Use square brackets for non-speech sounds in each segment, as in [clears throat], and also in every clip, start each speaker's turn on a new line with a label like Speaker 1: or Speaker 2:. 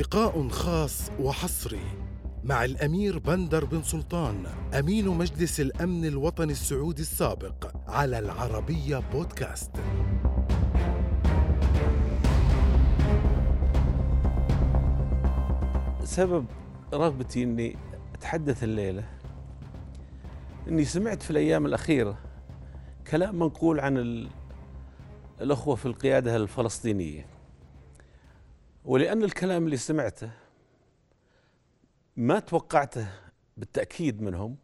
Speaker 1: لقاء خاص وحصري مع الأمير بندر بن سلطان أمين مجلس الأمن الوطني السعودي السابق على العربية بودكاست.
Speaker 2: سبب رغبتي إني أتحدث الليلة إني سمعت في الأيام الأخيرة كلام منقول عن ال- الأخوة في القيادة الفلسطينية. ولأن الكلام اللي سمعته ما توقعته بالتأكيد منهم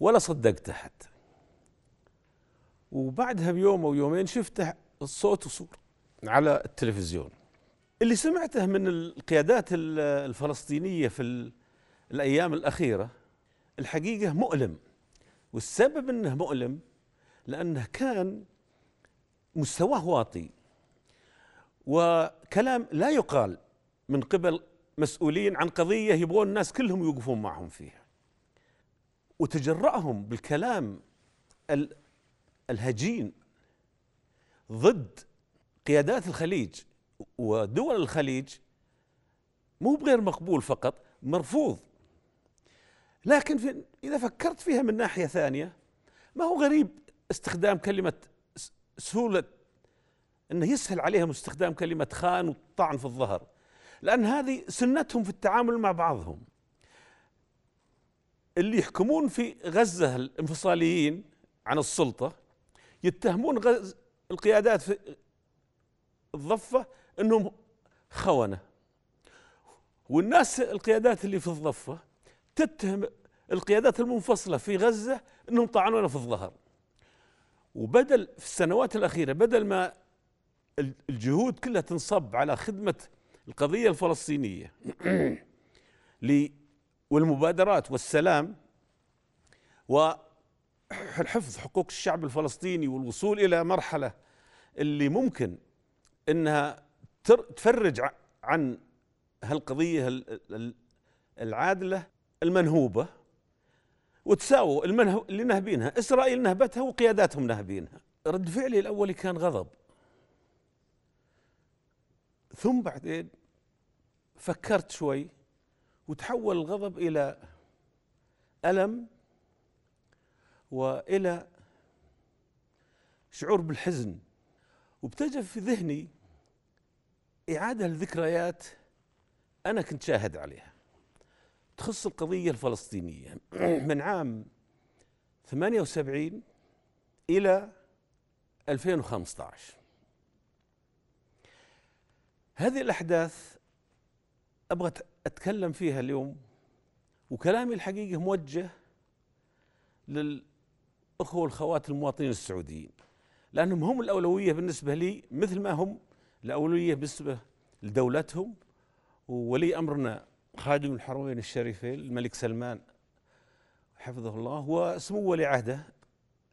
Speaker 2: ولا صدقته حتى. وبعدها بيوم أو يومين شفته الصوت وصور على التلفزيون. اللي سمعته من القيادات ال- الفلسطينية في ال- الأيام الأخيرة الحقيقة مؤلم والسبب إنه مؤلم لأنه كان مستواه واطي. وكلام لا يقال من قبل مسؤولين عن قضية يبغون الناس كلهم يوقفون معهم فيها. وتجرأهم بالكلام ال- الهجين ضد قيادات الخليج ودول الخليج مو بغير مقبول فقط مرفوض. لكن في إذا فكرت فيها من ناحية ثانية ما هو غريب استخدام كلمة س- سهولة إنه يسهل عليهم استخدام كلمة خان والطعن في الظهر. لأن هذه سنتهم في التعامل مع بعضهم. اللي يحكمون في غزة الانفصاليين عن السلطة يتهمون غز القيادات في الضفة إنهم خونة. والناس القيادات اللي في الضفة تتهم القيادات المنفصلة في غزة إنهم طعنونا في الظهر. وبدل في السنوات الأخيرة بدل ما الجهود كلها تنصب على خدمة القضية الفلسطينية. [clears throat] ل- والمبادرات والسلام وحفظ حقوق الشعب الفلسطيني والوصول إلى مرحلة اللي ممكن إنها تر- تفرج عن هالقضية ال- ال- العادلة المنهوبة وتساووا اللي نهبينها. إسرائيل نهبتها وقياداتهم نهبينها. رد فعلي الأولي كان غضب. ثم بعدين فكرت شوي وتحول الغضب إلى ألم وإلى شعور بالحزن. وابتجى في ذهني إعادة لذكريات أنا كنت شاهد عليها. تخص القضية الفلسطينية. [clears throat] من عام 78 إلى 2015 هذه الأحداث أبغى أت- أتكلم فيها اليوم وكلامي الحقيقة موجه للأخوة والأخوات المواطنين السعوديين لأنهم هم الأولوية بالنسبة لي مثل ما هم الأولوية بالنسبة لدولتهم وولي أمرنا خادم الحرمين الشريفين الملك سلمان حفظه الله وسمو ولي عهده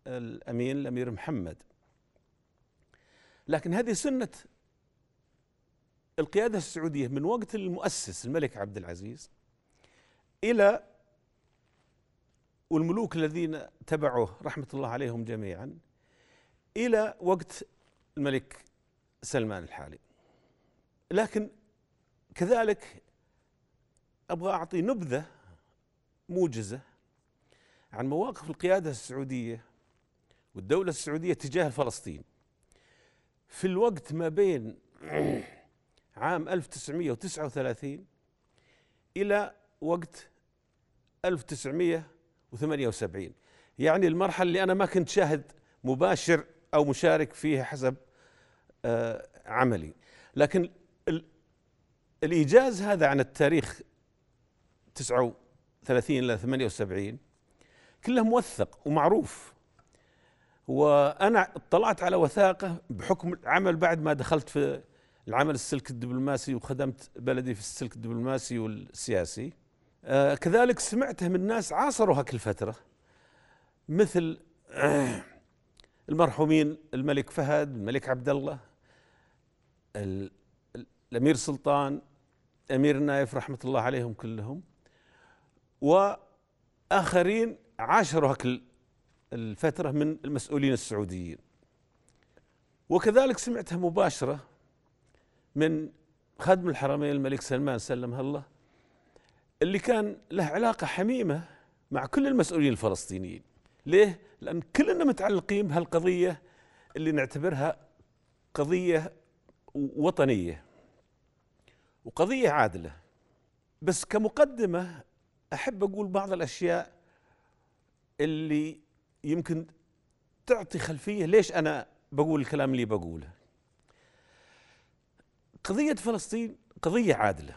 Speaker 2: الأمين الأمير محمد. لكن هذه سنة القيادة السعودية من وقت المؤسس الملك عبد العزيز إلى والملوك الذين تبعوه رحمة الله عليهم جميعا إلى وقت الملك سلمان الحالي. لكن كذلك أبغى أعطي نبذة موجزة عن مواقف القيادة السعودية والدولة السعودية تجاه فلسطين في الوقت ما بين عام 1939 إلى وقت 1978 يعني المرحلة اللي أنا ما كنت شاهد مباشر أو مشارك فيها حسب آه، عملي. لكن ال- الإيجاز هذا عن التاريخ 39 إلى 78 كله موثق ومعروف. وأنا اطلعت على وثائقه بحكم العمل بعد ما دخلت في العمل السلك الدبلوماسي وخدمت بلدي في السلك الدبلوماسي والسياسي. آه كذلك سمعته من ناس عاصروا هاك الفترة مثل [clears throat] المرحومين الملك فهد الملك عبد الله ال- ال- الأمير سلطان أمير نايف رحمة الله عليهم كلهم وآخرين عاشروا هاك ال- الفترة من المسؤولين السعوديين. وكذلك سمعتها مباشرة من خادم الحرمين الملك سلمان سلمها الله اللي كان له علاقة حميمة مع كل المسؤولين الفلسطينيين. ليه؟ لأن كلنا متعلقين بهالقضية اللي نعتبرها قضية وطنية وقضية عادلة. بس كمقدمة أحب أقول بعض الأشياء اللي يمكن تعطي خلفية ليش أنا بقول الكلام اللي بقوله. قضية فلسطين قضية عادلة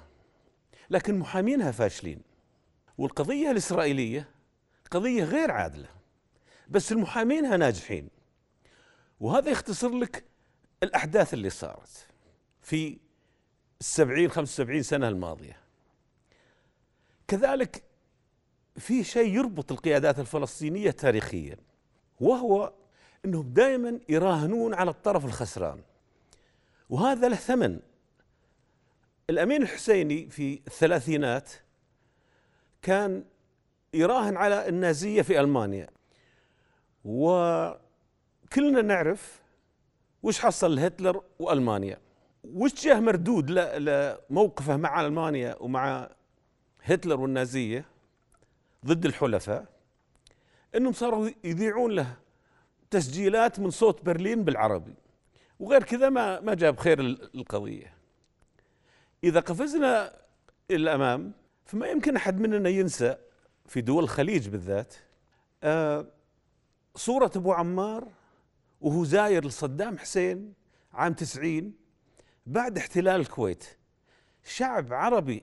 Speaker 2: لكن محامينها فاشلين والقضية الإسرائيلية قضية غير عادلة بس المحامينها ناجحين وهذا يختصر لك الأحداث اللي صارت في السبعين خمس وسبعين سنة الماضية. كذلك في شيء يربط القيادات الفلسطينية تاريخيا وهو أنهم دائما يراهنون على الطرف الخسران وهذا له ثمن. الأمين الحسيني في الثلاثينات كان يراهن على النازية في ألمانيا. وكلنا نعرف وش حصل لهتلر وألمانيا. وش جاه مردود لموقفه مع ألمانيا ومع هتلر والنازية ضد الحلفاء؟ إنهم صاروا يذيعون له تسجيلات من صوت برلين بالعربي. وغير كذا ما ما جاب خير القضية. إذا قفزنا إلى الأمام فما يمكن أحد مننا ينسى في دول الخليج بالذات آه صورة أبو عمار وهو زاير لصدام حسين عام تسعين بعد احتلال الكويت. شعب عربي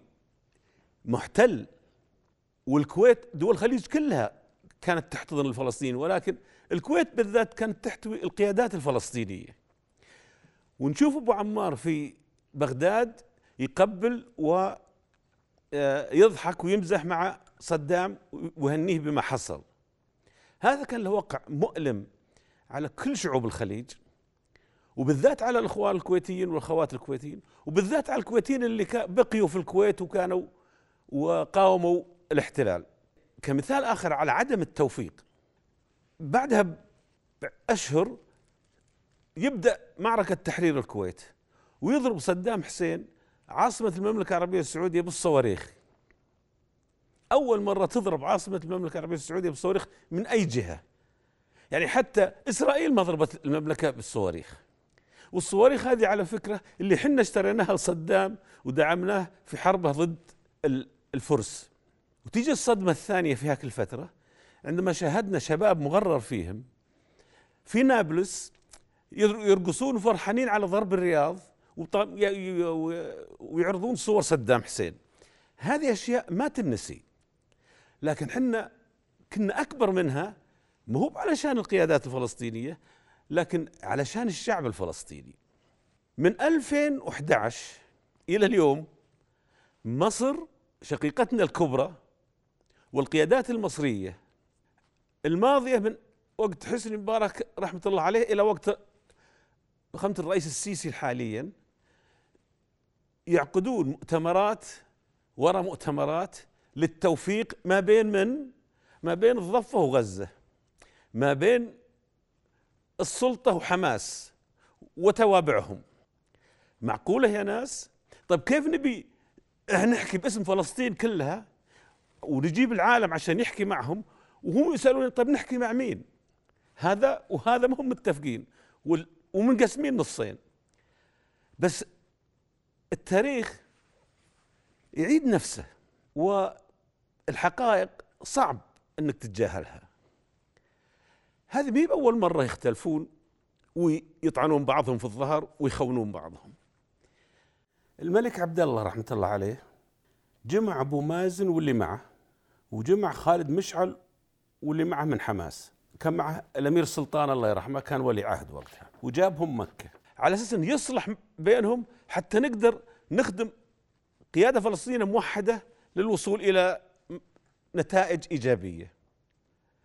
Speaker 2: محتل والكويت دول الخليج كلها كانت تحتضن الفلسطينيين ولكن الكويت بالذات كانت تحتوي القيادات الفلسطينية. ونشوف أبو عمار في بغداد يقبل ويضحك آه، ويمزح مع صدام ويهنيه بما حصل. هذا كان له وقع مؤلم على كل شعوب الخليج وبالذات على الأخوان الكويتيين والأخوات الكويتيين وبالذات على الكويتيين اللي بقيوا في الكويت وكانوا وقاوموا الاحتلال. كمثال آخر على عدم التوفيق بعدها بأشهر يبدأ معركة تحرير الكويت ويضرب صدام حسين عاصمة المملكة العربية السعودية بالصواريخ. أول مرة تضرب عاصمة المملكة العربية السعودية بالصواريخ من أي جهة؟ يعني حتى إسرائيل ما ضربت المملكة بالصواريخ. والصواريخ هذه على فكرة اللي حنا اشتريناها لصدام ودعمناه في حربه ضد الفرس. وتيجي الصدمة الثانية في هذه الفترة عندما شاهدنا شباب مغرر فيهم في نابلس يرقصون فرحانين على ضرب الرياض. ويعرضون صور صدام حسين. هذه أشياء ما تنسي. لكن حنا كنا أكبر منها ما هو علشان القيادات الفلسطينية لكن علشان الشعب الفلسطيني. من 2011 إلى اليوم مصر شقيقتنا الكبرى والقيادات المصرية الماضية من وقت حسني مبارك رحمة الله عليه إلى وقت فخامة الرئيس السيسي حاليا يعقدون مؤتمرات وراء مؤتمرات للتوفيق ما بين من؟ ما بين الضفة وغزة ما بين السلطة وحماس وتوابعهم. معقولة يا ناس؟ طيب كيف نبي نحكي باسم فلسطين كلها ونجيب العالم عشان يحكي معهم وهم يسألون طيب نحكي مع مين؟ هذا وهذا ما هم متفقين ومنقسمين نصين. بس التاريخ يعيد نفسه والحقائق صعب إنك تتجاهلها. هذه مي بأول مرة يختلفون ويطعنون بعضهم في الظهر ويخونون بعضهم. الملك عبد الله رحمة الله عليه جمع أبو مازن واللي معه وجمع خالد مشعل واللي معه من حماس. كان معه الأمير السلطان الله يرحمه كان ولي عهد وقتها وجابهم مكة. على أساس إنه يصلح بينهم حتى نقدر نخدم قيادة فلسطينية موحدة للوصول إلى نتائج إيجابية.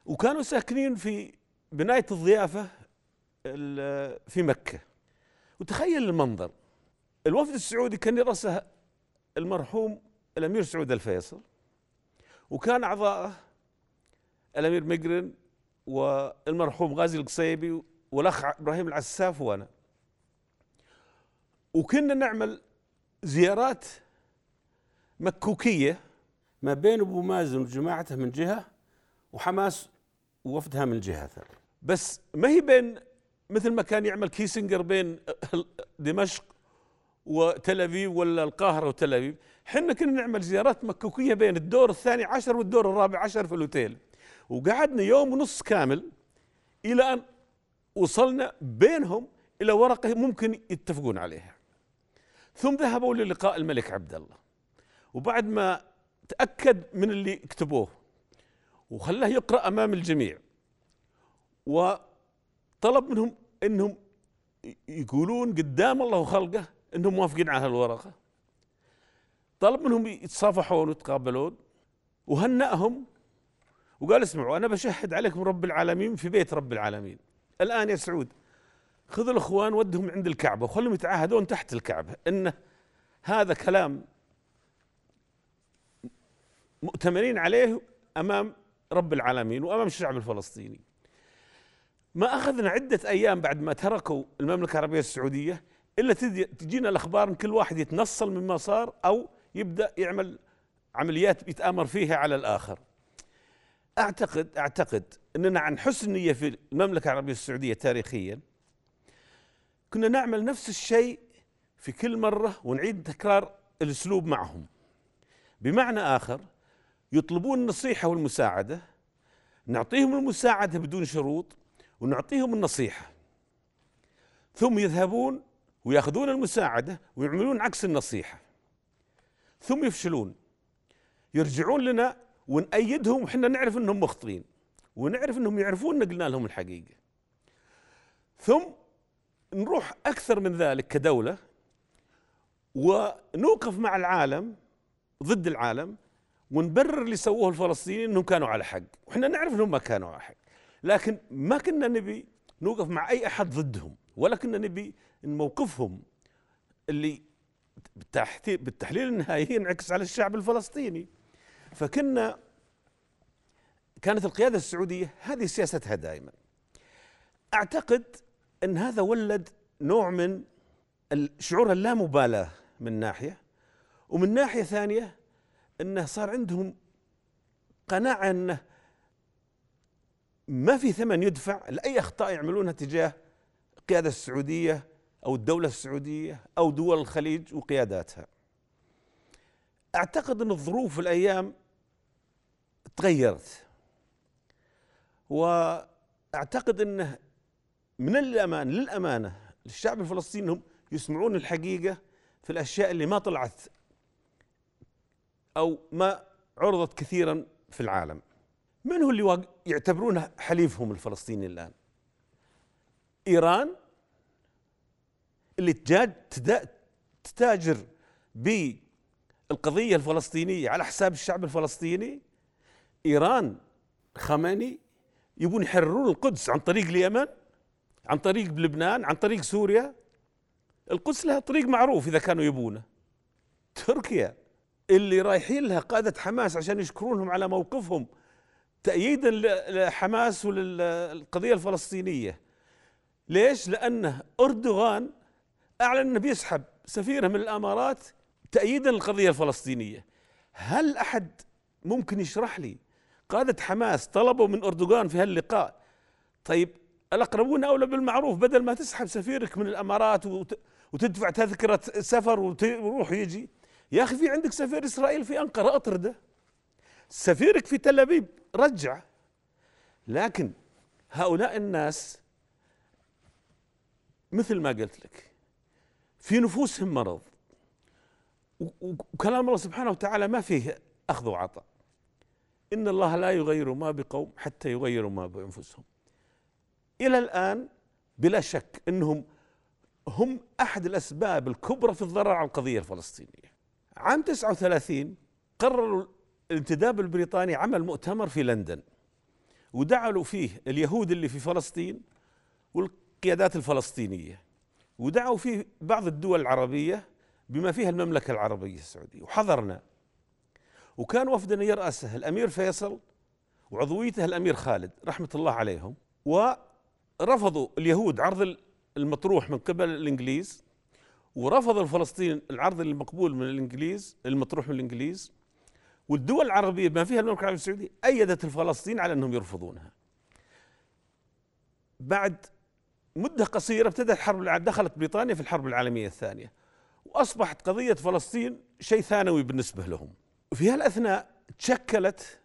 Speaker 2: وكانوا ساكنين في بناية الضيافة في مكة. وتخيل المنظر. الوفد السعودي كان يرأسه المرحوم الأمير سعود الفيصل وكان أعضاءه الأمير مقرن والمرحوم غازي القصيبي والأخ إبراهيم العساف وأنا. وكنا نعمل زيارات مكوكية
Speaker 3: ما بين أبو مازن وجماعته من جهة وحماس ووفدها من جهة ثانية.
Speaker 2: بس ما هي بين مثل ما كان يعمل كيسنجر بين دمشق وتل أبيب ولا القاهرة وتل أبيب. إحنا كنا نعمل زيارات مكوكية بين الدور الثاني عشر والدور الرابع عشر في الأوتيل. وقعدنا يوم ونص كامل إلى أن وصلنا بينهم إلى ورقة ممكن يتفقون عليها. ثم ذهبوا للقاء الملك عبد الله وبعد ما تأكد من اللي كتبوه وخلاه يقرأ أمام الجميع وطلب منهم إنهم يقولون قدام الله وخلقه إنهم موافقين على هالورقة. طلب منهم يتصافحون ويتقابلون وهنأهم وقال اسمعوا أنا بشهد عليكم رب العالمين في بيت رب العالمين. الآن يا سعود خذوا الإخوان ودهم عند الكعبة وخلهم يتعاهدون تحت الكعبة. إن هذا كلام مؤتمنين عليه أمام رب العالمين وأمام الشعب الفلسطيني. ما أخذنا عدة أيام بعد ما تركوا المملكة العربية السعودية إلا تجينا الأخبار إن كل واحد يتنصل مما صار أو يبدأ يعمل عمليات يتآمر فيها على الآخر. اعتقد أعتقد إننا عن حسن نية في المملكة العربية السعودية تاريخيا كنا نعمل نفس الشيء في كل مرة ونعيد تكرار الأسلوب معهم. بمعنى آخر يطلبون النصيحة والمساعدة نعطيهم المساعدة بدون شروط ونعطيهم النصيحة. ثم يذهبون ويأخذون المساعدة ويعملون عكس النصيحة. ثم يفشلون يرجعون لنا ونأيدهم وحنا نعرف إنهم مخطئين ونعرف إنهم يعرفون إن قلنا لهم الحقيقة. ثم نروح أكثر من ذلك كدولة ونوقف مع العالم ضد العالم ونبرر اللي سووه الفلسطينيين إنهم كانوا على حق. وحنا نعرف إنهم ما كانوا على حق. لكن ما كنا نبي نوقف مع أي أحد ضدهم ولا كنا نبي موقفهم اللي بالتحليل النهائي ينعكس على الشعب الفلسطيني. فكنا كانت القيادة السعودية هذه سياستها دائما. أعتقد أن هذا ولد نوع من الشعور اللامبالاة من ناحية ومن ناحية ثانية أنه صار عندهم قناعة أنه ما في ثمن يدفع لأي أخطاء يعملونها تجاه القيادة السعودية أو الدولة السعودية أو دول الخليج وقياداتها. أعتقد أن الظروف الأيام تغيرت وأعتقد إنه من الأمان للأمانة للشعب الفلسطيني انهم يسمعون الحقيقة في الأشياء اللي ما طلعت أو ما عرضت كثيرا في العالم. من هو اللي يعتبرونه حليفهم الفلسطيني الآن؟ إيران اللي تتاجر بالقضية الفلسطينية على حساب الشعب الفلسطيني. إيران خميني يبون يحررون القدس عن طريق اليمن. عن طريق لبنان عن طريق سوريا. القدس لها طريق معروف إذا كانوا يبونه. تركيا اللي رايحين لها قادة حماس عشان يشكرونهم على موقفهم. تأييدا لحماس وللقضية الفلسطينية. ليش؟ لأن أردوغان أعلن أنه بيسحب سفيرة من الإمارات تأييدا للقضية الفلسطينية. هل أحد ممكن يشرح لي؟ قادة حماس طلبوا من أردوغان في هاللقاء. طيب الأقربون أولى بالمعروف بدل ما تسحب سفيرك من الأمارات وتدفع تذكرة سفر ويروح يجي. يا أخي في عندك سفير إسرائيل في أنقرة أطرده. سفيرك في تل أبيب رجع. لكن هؤلاء الناس مثل ما قلت لك في نفوسهم مرض. وكلام الله سبحانه وتعالى ما فيه أخذ وعطاء. إن الله لا يغير ما بقوم حتى يغيروا ما بأنفسهم. إلى الآن بلا شك أنهم هم أحد الأسباب الكبرى في الضرر على القضية الفلسطينية. عام 39 قرروا الانتداب البريطاني عمل مؤتمر في لندن ودعوا فيه اليهود اللي في فلسطين والقيادات الفلسطينية ودعوا فيه بعض الدول العربية بما فيها المملكة العربية السعودية وحضرنا. وكان وفدنا يرأسه الأمير فيصل وعضويته الأمير خالد رحمة الله عليهم ورفضوا اليهود عرض المطروح من قبل الإنجليز ورفض الفلسطين العرض المقبول من الإنجليز المطروح من الإنجليز والدول العربية بما فيها المملكة العربية السعودية أيدت الفلسطين على أنهم يرفضونها. بعد مدة قصيرة ابتدت الحرب دخلت بريطانيا في الحرب العالمية الثانية وأصبحت قضية فلسطين شيء ثانوي بالنسبة لهم. وفي هالأثناء تشكلت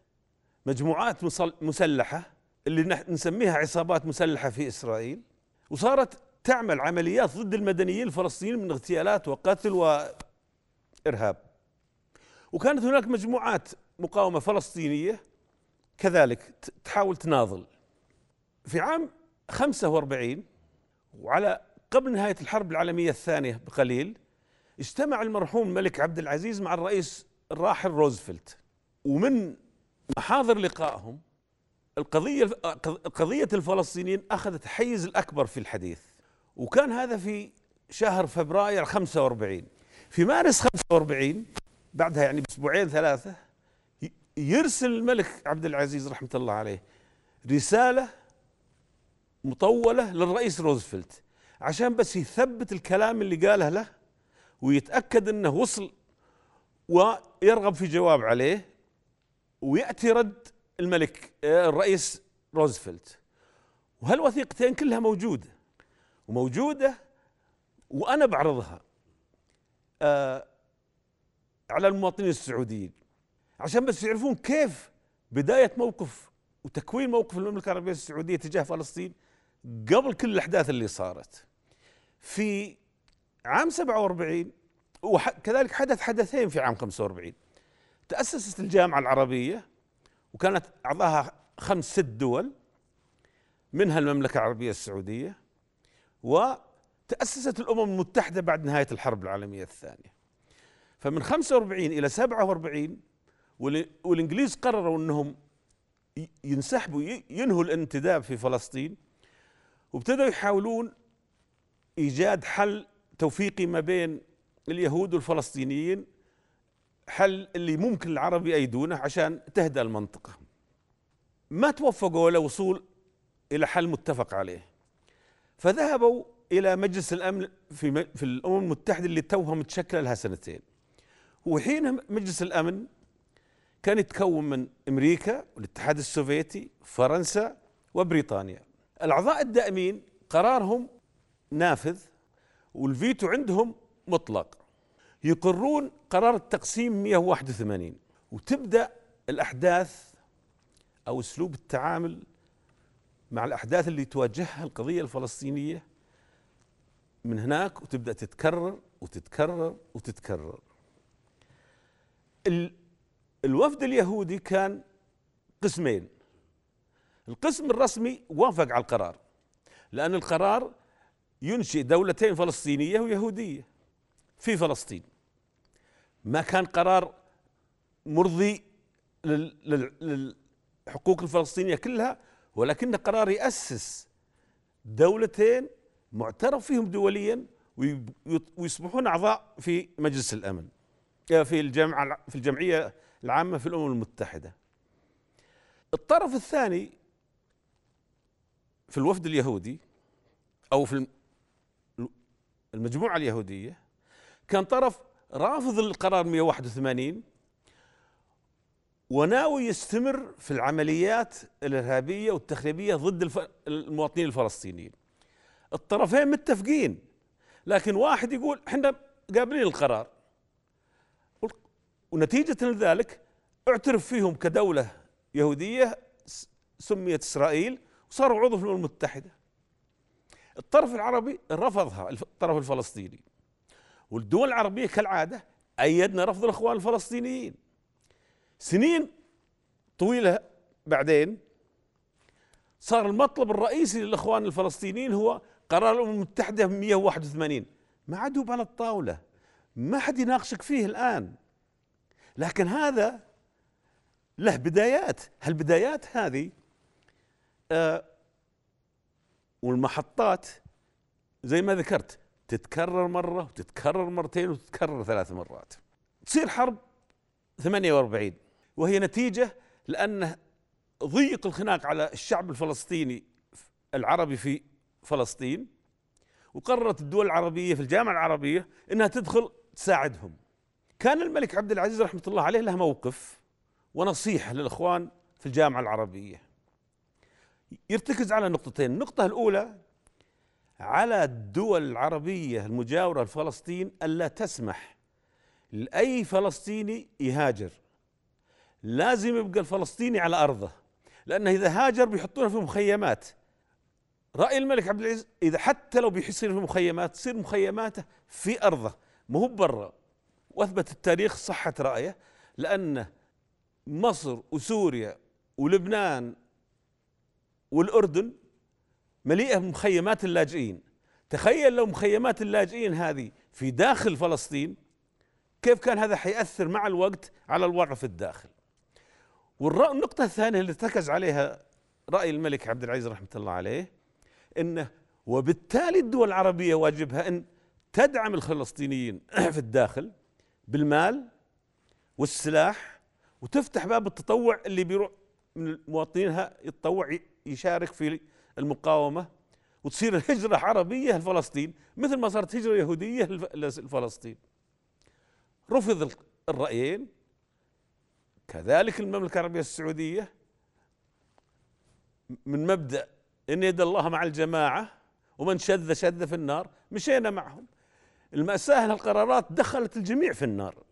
Speaker 2: مجموعات مسلحة اللي نسميها عصابات مسلحة في إسرائيل وصارت تعمل عمليات ضد المدنيين الفلسطينيين من اغتيالات وقتل وإرهاب. وكانت هناك مجموعات مقاومة فلسطينية كذلك تحاول تناضل. في عام 45 وعلى قبل نهاية الحرب العالمية الثانية بقليل اجتمع المرحوم الملك عبد العزيز مع الرئيس الراحل روزفلت ومن محاضر لقائهم القضية قضية الفلسطينيين أخذت حيز الأكبر في الحديث وكان هذا في شهر فبراير 45 في مارس 45 بعدها يعني بأسبوعين ثلاثة ي- يرسل الملك عبد العزيز رحمة الله عليه رسالة مطولة للرئيس روزفلت عشان بس يثبت الكلام اللي قاله له ويتأكد إنه وصل ويرغب في جواب عليه ويأتي رد الملك آه، الرئيس روزفلت. وهالوثيقتين كلها موجودة؟ وموجودة وأنا بعرضها آه، على المواطنين السعوديين. عشان بس يعرفون كيف بداية موقف وتكوين موقف المملكة العربية السعودية تجاه فلسطين قبل كل الأحداث اللي صارت. في عام 47 وكذلك حدث حدثين في عام 45 تأسست الجامعة العربية وكانت أعضاها خمس ست دول منها المملكة العربية السعودية وتأسست الأمم المتحدة بعد نهاية الحرب العالمية الثانية. فمن 45 إلى 47 والإ- والإنجليز قرروا أنهم ينسحبوا ينهوا الانتداب في فلسطين وابتدوا يحاولون إيجاد حل توفيقي ما بين اليهود والفلسطينيين حل اللي ممكن العرب يأيدونه عشان تهدأ المنطقة؟ ما توفقوا إلى وصول إلى حل متفق عليه. فذهبوا إلى مجلس الأمن في في الأمم المتحدة اللي توها متشكلة لها سنتين. وحين مجلس الأمن كان يتكون من أمريكا والاتحاد السوفيتي فرنسا وبريطانيا. الأعضاء الدائمين قرارهم نافذ والفيتو عندهم مطلق. يقرون قرار التقسيم 181 وتبدأ الأحداث أو أسلوب التعامل مع الأحداث اللي تواجهها القضية الفلسطينية من هناك وتبدأ تتكرر وتتكرر وتتكرر. ال- الوفد اليهودي كان قسمين. القسم الرسمي وافق على القرار لأن القرار ينشئ دولتين فلسطينية ويهودية في فلسطين. ما كان قرار مرضي لل- لل- للحقوق الفلسطينية كلها ولكنه قرار يأسس دولتين معترف فيهم دوليا ويصبحون أعضاء في مجلس الأمن آه، في الجامعة الع- في الجمعية العامة في الأمم المتحدة. الطرف الثاني في الوفد اليهودي أو في الم- المجموعة اليهودية كان طرف رافض القرار 181 وناوي يستمر في العمليات الإرهابية والتخريبية ضد المواطنين الفلسطينيين. الطرفين متفقين لكن واحد يقول إحنا قابلين القرار ونتيجة لذلك اعترف فيهم كدولة يهودية سميت إسرائيل وصاروا عضو في الأمم المتحدة. الطرف العربي رفضها الطرف الفلسطيني والدول العربية كالعادة أيدنا رفض الإخوان الفلسطينيين. سنين طويلة بعدين صار المطلب الرئيسي للإخوان الفلسطينيين هو قرار الأمم المتحدة 181 ما عاد هو على الطاولة. ما حد يناقشك فيه الآن. لكن هذا له بدايات. هالبدايات هذه آه والمحطات زي ما ذكرت تتكرر مرة وتتكرر مرتين وتتكرر ثلاث مرات. تصير حرب 48 وهي نتيجة لأن ضيق الخناق على الشعب الفلسطيني العربي في فلسطين وقررت الدول العربية في الجامعة العربية إنها تدخل تساعدهم. كان الملك عبد العزيز رحمة الله عليه له موقف ونصيحة للإخوان في الجامعة العربية. يرتكز على نقطتين. النقطة الأولى على الدول العربية المجاورة لفلسطين ألا تسمح لأي فلسطيني يهاجر. لازم يبقى الفلسطيني على أرضه لأنه إذا هاجر بيحطونه في مخيمات. رأي الملك عبد العزيز إذا حتى لو بيصير في مخيمات تصير مخيماته في أرضه مو برا. وأثبت التاريخ صحة رأيه لأن مصر وسوريا ولبنان والأردن مليئة بمخيمات اللاجئين. تخيل لو مخيمات اللاجئين هذه في داخل فلسطين كيف كان هذا حيأثر مع الوقت على الوضع في الداخل؟ والنقطة الثانية اللي ارتكز عليها رأي الملك عبد العزيز رحمة الله عليه إنه وبالتالي الدول العربية واجبها إن تدعم الفلسطينيين [clears throat] في الداخل بالمال والسلاح وتفتح باب التطوع اللي بيروح من مواطنينها يتطوع يشارك في المقاومة وتصير هجرة عربية لفلسطين مثل ما صارت هجرة يهودية لفلسطين رفض الرأيين. كذلك المملكة العربية السعودية من مبدأ إن يد الله مع الجماعة ومن شذ شذ في النار مشينا معهم. المأساة القرارات دخلت الجميع في النار.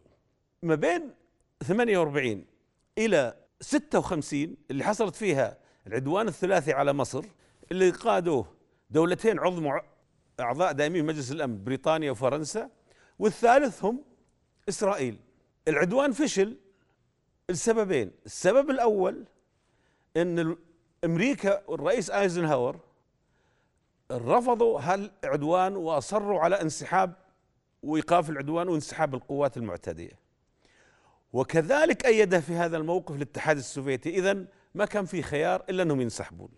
Speaker 2: ما بين 48 إلى 56 اللي حصلت فيها العدوان الثلاثي على مصر اللي قادوه دولتين عظمى أعضاء دائمين مجلس الأمن بريطانيا وفرنسا والثالث هم إسرائيل. العدوان فشل السببين السبب الأول أن أمريكا والرئيس آيزنهاور رفضوا هالعدوان وأصروا على انسحاب وإيقاف العدوان وانسحاب القوات المعتدية. وكذلك ايده في هذا الموقف الاتحاد السوفيتي. اذا ما كان في خيار إلا أنهم ينسحبون.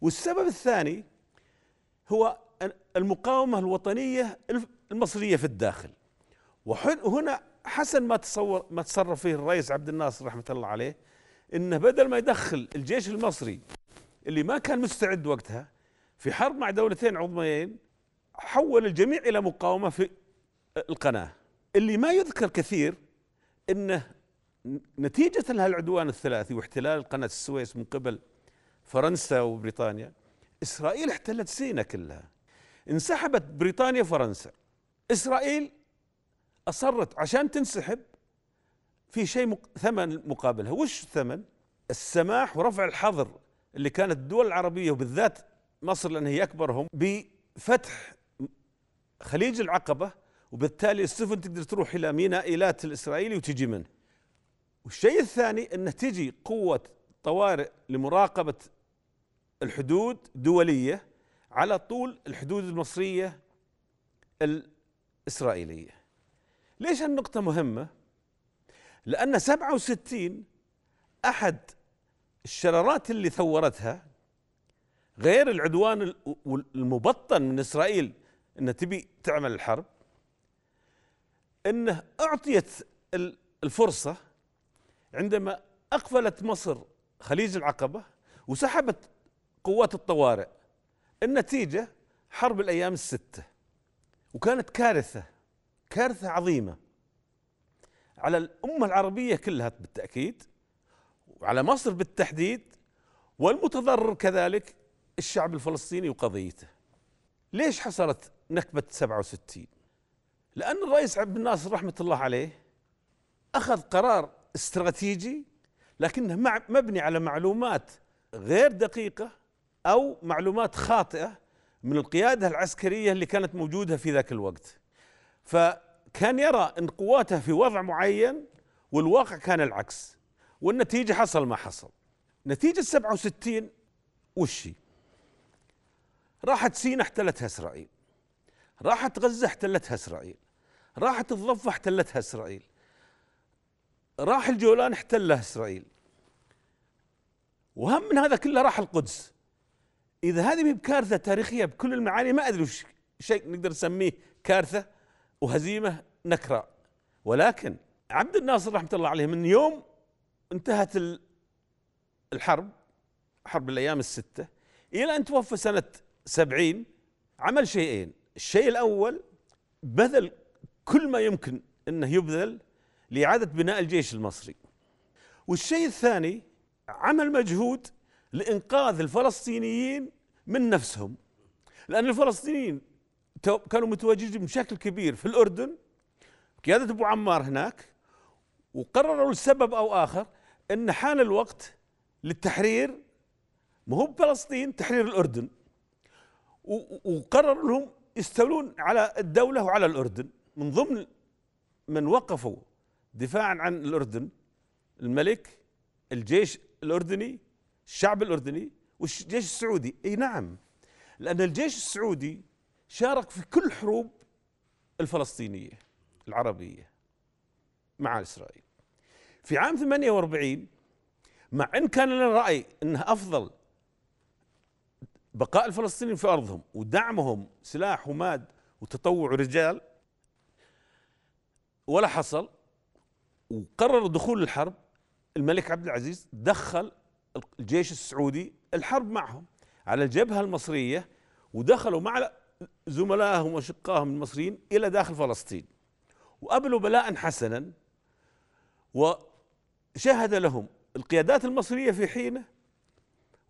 Speaker 2: والسبب الثاني هو المقاومة الوطنية المصرية في الداخل. وهنا حسن ما تصور ما تصرف فيه الرئيس عبد الناصر رحمة الله عليه إنه بدل ما يدخل الجيش المصري اللي ما كان مستعد وقتها في حرب مع دولتين عظميين حول الجميع إلى مقاومة في القناة. اللي ما يذكر كثير إنه نتيجة لهالعدوان الثلاثي واحتلال قناة السويس من قبل فرنسا وبريطانيا إسرائيل احتلت سينا كلها. انسحبت بريطانيا وفرنسا. إسرائيل أصرت عشان تنسحب في شيء مق... ثمن مقابلها. وش الثمن؟ السماح ورفع الحظر اللي كانت الدول العربية وبالذات مصر لأن هي أكبرهم بفتح خليج العقبة وبالتالي السفن تقدر تروح إلى ميناء إيلات الإسرائيلي وتجي منه. والشيء الثاني أنه تجي قوة طوارئ لمراقبة الحدود دولية على طول الحدود المصرية الإسرائيلية ليش هالنقطة مهمة؟ لأن 67 أحد الشرارات اللي ثورتها غير العدوان المبطن من إسرائيل أنها تبي تعمل الحرب أنه أعطيت الفرصة عندما أقفلت مصر خليج العقبة وسحبت قوات الطوارئ. النتيجة حرب الأيام الستة. وكانت كارثة كارثة عظيمة. على الأمة العربية كلها بالتأكيد وعلى مصر بالتحديد والمتضرر كذلك الشعب الفلسطيني وقضيته. ليش حصلت نكبة 67 لأن الرئيس عبد الناصر رحمة الله عليه أخذ قرار استراتيجي لكنه مبني على معلومات غير دقيقة أو معلومات خاطئة من القيادة العسكرية اللي كانت موجودة في ذاك الوقت. ف كان يرى إن قواته في وضع معين والواقع كان العكس والنتيجة حصل ما حصل. نتيجة 67 وشي راحت سينا احتلتها إسرائيل راحت غزة احتلتها إسرائيل راحت الضفة احتلتها إسرائيل راح الجولان احتلها إسرائيل. وهم من هذا كله راح القدس. إذا هذه بكارثة تاريخية بكل المعاني ما أدري وش شيء نقدر نسميه كارثة وهزيمة نكراء ولكن عبد الناصر رحمة الله عليه من يوم انتهت الحرب حرب الأيام الستة إلى أن توفى سنة سبعين عمل شيئين. الشيء الأول بذل كل ما يمكن أنه يبذل لإعادة بناء الجيش المصري. والشيء الثاني عمل مجهود لإنقاذ الفلسطينيين من نفسهم. لأن الفلسطينيين كانوا متواجدين بشكل كبير في الأردن قيادة أبو عمار هناك وقرروا لسبب أو آخر أن حان الوقت للتحرير. ما هو بفلسطين تحرير الأردن. وقرروا لهم يستولون على الدولة وعلى الأردن. من ضمن من وقفوا دفاعا عن الأردن الملك الجيش الأردني الشعب الأردني والجيش السعودي. أي نعم. لأن الجيش السعودي شارك في كل حروب الفلسطينية العربية مع إسرائيل. في عام 48 مع إن كان لنا رأي انه أفضل بقاء الفلسطينيين في أرضهم ودعمهم سلاح وماد وتطوع رجال ولا حصل. وقرر دخول الحرب. الملك عبد العزيز دخل الجيش السعودي الحرب معهم على الجبهة المصرية ودخلوا مع زملائهم واشقائهم المصريين إلى داخل فلسطين. وقبلوا بلاء حسنا وشهد لهم القيادات المصرية في حينه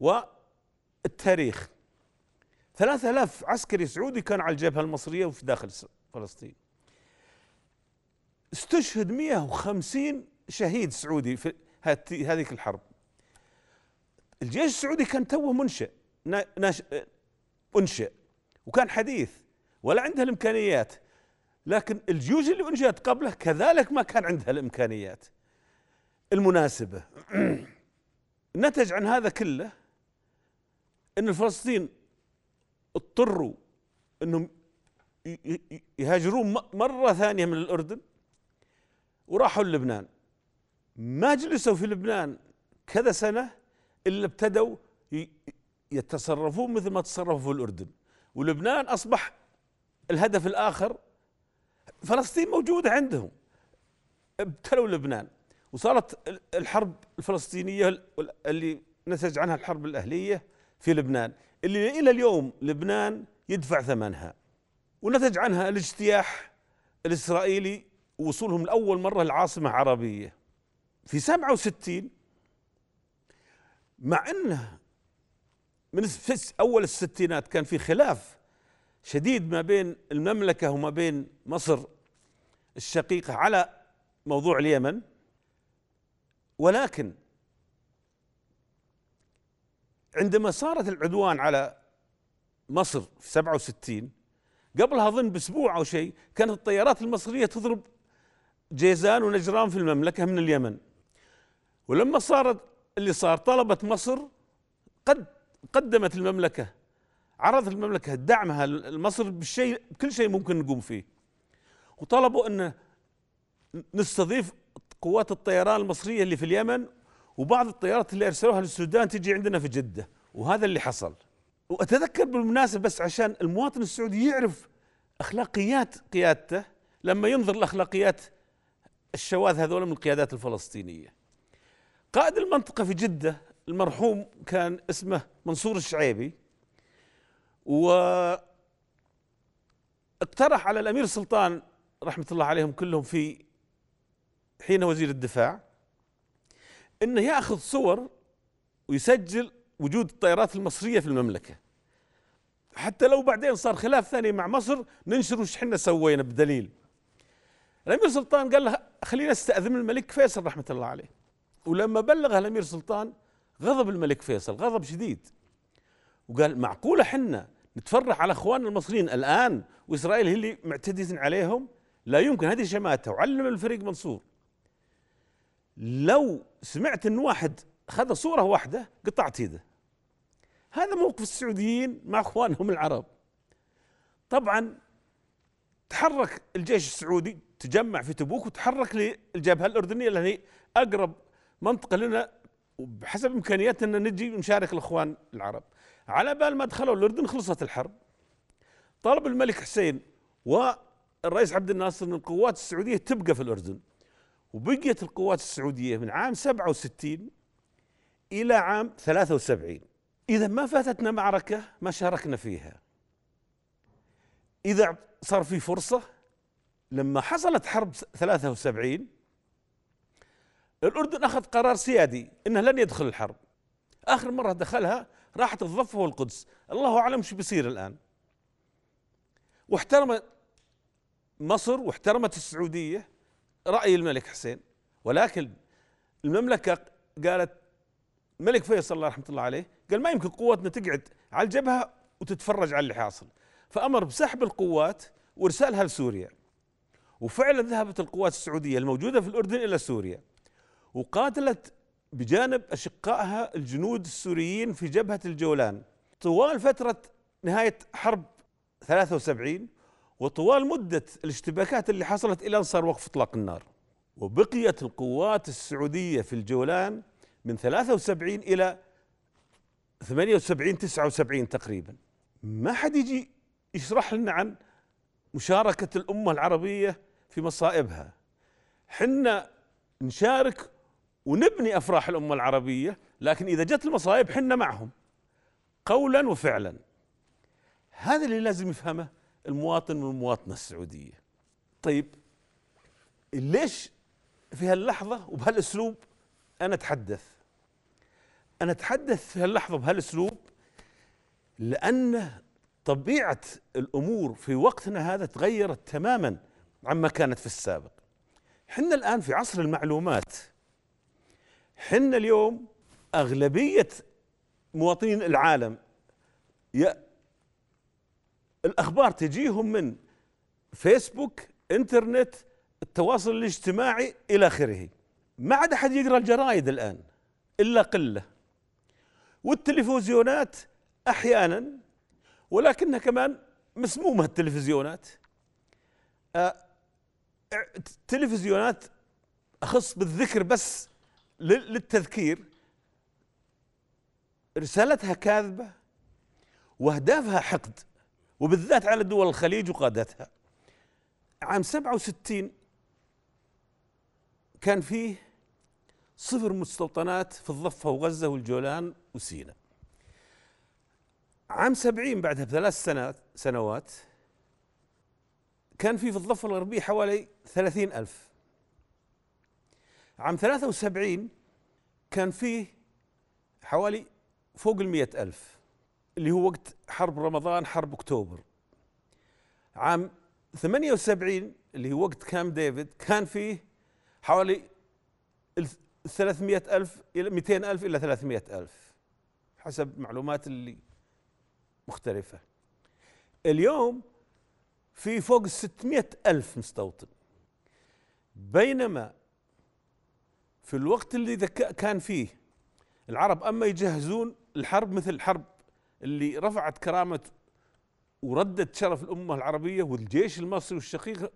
Speaker 2: والتاريخ. ثلاثة آلاف عسكري سعودي كان على الجبهة المصرية وفي داخل فلسطين. استشهد 150 شهيد سعودي في هذيك الحرب. الجيش السعودي كان توه منشئ ناش انشئ وكان حديث ولا عندها الإمكانيات. لكن الجيوش اللي أنشئت قبله كذلك ما كان عندها الإمكانيات المناسبة. [clears throat] نتج عن هذا كله أن الفلسطين اضطروا أنهم يهاجرون مرة ثانية من الأردن وراحوا للبنان. ما جلسوا في لبنان كذا سنة إلا ابتدوا يتصرفون مثل ما تصرفوا في الأردن. ولبنان أصبح الهدف الآخر. فلسطين موجودة عندهم. ابتلوا لبنان. وصارت الحرب الفلسطينية اللي نتج عنها الحرب الأهلية في لبنان. اللي إلى اليوم لبنان يدفع ثمنها. ونتج عنها الاجتياح الإسرائيلي ووصولهم لأول مرة لعاصمة عربية. في 67 مع انه من أول الستينات كان في خلاف شديد ما بين المملكة وما بين مصر الشقيقة على موضوع اليمن. ولكن عندما صارت العدوان على مصر في 67 قبلها اظن بأسبوع أو شيء كانت الطيارات المصرية تضرب جيزان ونجران في المملكة من اليمن. ولما صارت اللي صار طلبت مصر قد قدمت المملكة عرضت المملكة دعمها لمصر بالشيء بكل شيء ممكن نقوم فيه. وطلبوا إن نستضيف قوات الطيران المصرية اللي في اليمن وبعض الطيارات اللي أرسلوها للسودان تجي عندنا في جدة وهذا اللي حصل. وأتذكر بالمناسبة بس عشان المواطن السعودي يعرف أخلاقيات قيادته لما ينظر لأخلاقيات الشواذ هذول من القيادات الفلسطينية. قائد المنطقة في جدة المرحوم كان اسمه منصور الشعيبي و اقترح على الأمير سلطان رحمة الله عليهم كلهم في حين وزير الدفاع إنه يأخذ صور ويسجل وجود الطائرات المصرية في المملكة. حتى لو بعدين صار خلاف ثاني مع مصر ننشر وش إحنا سوينا بدليل. الأمير سلطان قال له خلينا استاذن الملك فيصل رحمة الله عليه. ولما بلغ الأمير سلطان غضب الملك فيصل غضب شديد. وقال معقولة حنا نتفرح على اخواننا المصريين الآن وإسرائيل هي اللي معتديه عليهم؟ لا يمكن هذه شماته وعلم الفريق منصور. لو سمعت إن واحد خذ صورة واحدة قطعت يده. هذا موقف السعوديين مع أخوانهم العرب. طبعا تحرك الجيش السعودي تجمع في تبوك وتحرك للجبهة الأردنية اللي هي أقرب منطقة لنا وبحسب إمكانياتنا نجي نشارك الإخوان العرب. على بال ما دخلوا الأردن خلصت الحرب. طلب الملك حسين والرئيس عبد الناصر ان القوات السعودية تبقى في الأردن. وبقيت القوات السعودية من عام 67 إلى عام 73 إذا ما فاتتنا معركة ما شاركنا فيها. إذا صار في فرصة لما حصلت حرب 73 الأردن أخذ قرار سيادي إنه لن يدخل الحرب. آخر مرة دخلها راحت الضفه والقدس الله أعلم شو بيصير الآن. واحترم مصر واحترمت السعودية رأي الملك حسين ولكن المملكة قالت الملك فيصل الله رحمه الله عليه قال ما يمكن قواتنا تقعد على الجبهة وتتفرج على اللي حاصل. فأمر بسحب القوات وإرسالها لسوريا. وفعلا ذهبت القوات السعودية الموجودة في الأردن إلى سوريا. وقاتلت بجانب أشقائها الجنود السوريين في جبهة الجولان. طوال فترة نهاية حرب 73 وطوال مدة الاشتباكات اللي حصلت إلى ان صار وقف إطلاق النار. وبقيت القوات السعودية في الجولان من 73 إلى 78 79 تقريبا. ما حد يجي يشرح لنا عن مشاركة الأمة العربية في مصائبها. حنا نشارك ونبني أفراح الأمة العربية لكن إذا جت المصائب حنا معهم قولا وفعلا. هذا اللي لازم يفهمه المواطن والمواطنة السعودية. طيب ليش في هاللحظة وبهالأسلوب أنا أتحدث؟ أنا أتحدث في هاللحظة بهالاسلوب لأن طبيعة الأمور في وقتنا هذا تغيرت تماما عما كانت في السابق. حنا الآن في عصر المعلومات. حنا اليوم أغلبية مواطنين العالم يا الأخبار تجيهم من فيسبوك إنترنت التواصل الاجتماعي إلى آخره. ما عاد أحد يقرأ الجرايد الآن إلا قلة. والتلفزيونات أحيانا ولكنها كمان مسمومة التلفزيونات. آه، التلفزيونات أخص بالذكر بس للتذكير رسالتها كاذبة وأهدافها حقد وبالذات على دول الخليج وقادتها. عام 67 كان فيه صفر مستوطنات في الضفة وغزة والجولان وسيناء عام 70 بعدها بثلاث سنوات سنوات كان في في الضفة الغربية حوالي ثلاثين ألف. عام 73 كان فيه حوالي فوق المئة ألف اللي هو وقت حرب رمضان حرب أكتوبر. عام 78 اللي هو وقت كام ديفيد كان فيه حوالي 300 ألف إلى 200 ألف إلى 300 ألف حسب معلومات اللي مختلفة. اليوم في فوق 600 ألف مستوطن. بينما في الوقت اللي كان فيه العرب أما يجهزون الحرب مثل الحرب اللي رفعت كرامة وردت شرف الأمة العربية والجيش المصري والشقيق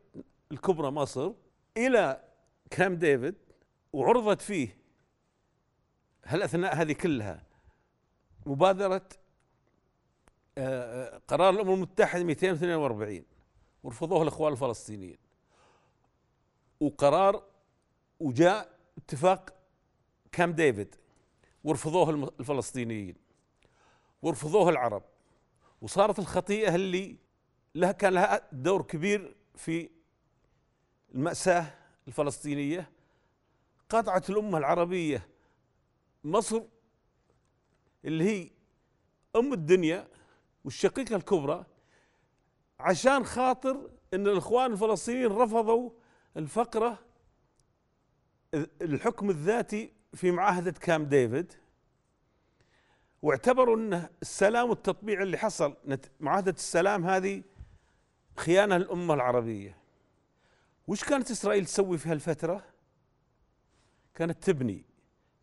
Speaker 2: الكبرى مصر إلى كام ديفيد وعرضت فيه هالأثناء هذه كلها مبادرة آه، آه، قرار الأمم المتحدة 242 ورفضوه الإخوان الفلسطينيين. وقرار وجاء اتفاق كام ديفيد. ورفضوه الفلسطينيين. ورفضوه العرب. وصارت الخطيئة اللي لها كان لها دور كبير في المأساة الفلسطينية. قطعت الأمة العربية مصر اللي هي أم الدنيا والشقيقة الكبرى عشان خاطر إن الإخوان الفلسطينيين رفضوا الفقرة الحكم الذاتي في معاهدة كام ديفيد واعتبروا ان السلام والتطبيع اللي حصل معاهدة السلام هذه خيانة للأمة العربية. وش كانت إسرائيل تسوي في هالفترة؟ كانت تبني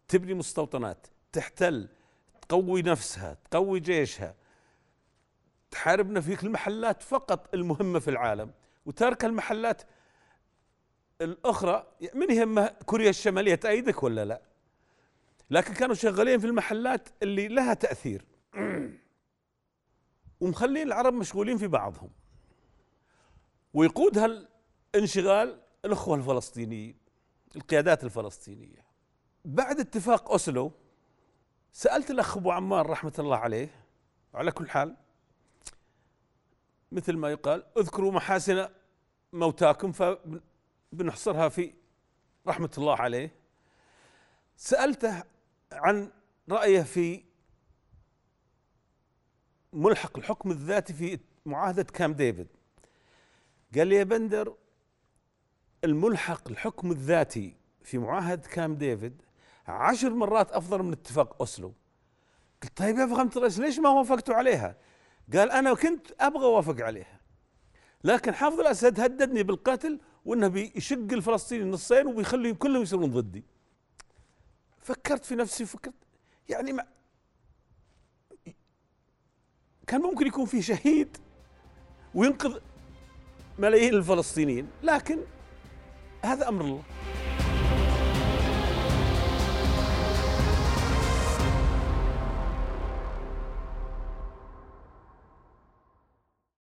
Speaker 2: تبني مستوطنات تحتل تقوي نفسها تقوي جيشها تحاربنا في المحلات فقط المهمة في العالم. وترك المحلات الأخرى من يهمها كوريا الشمالية تأيدك ولا لا؟ لكن كانوا شغالين في المحلات اللي لها تأثير. [clears throat] ومخلين العرب مشغولين في بعضهم. ويقود هالانشغال الأخوة الفلسطينيين القيادات الفلسطينية. بعد اتفاق أوسلو سألت الأخ أبو عمار رحمة الله عليه على كل حال مثل ما يقال اذكروا محاسن موتاكم فبنحصرها في رحمة الله عليه. سألته عن رأيه في ملحق الحكم الذاتي في معاهدة كام ديفيد. قال لي يا بندر الملحق الحكم الذاتي في معاهدة كام ديفيد عشر مرات أفضل من اتفاق أوسلو. قلت طيب يا فخامة الرئيس ليش ما وافقتوا عليها؟ قال أنا كنت أبغى أوافق عليها. لكن حافظ الأسد هددني بالقتل وأنه بيشق الفلسطيني نصين وبيخليهم كلهم يصيرون ضدي. فكرت في نفسي فكرت يعني ما كان ممكن يكون في شهيد وينقذ ملايين الفلسطينيين لكن هذا أمر الله.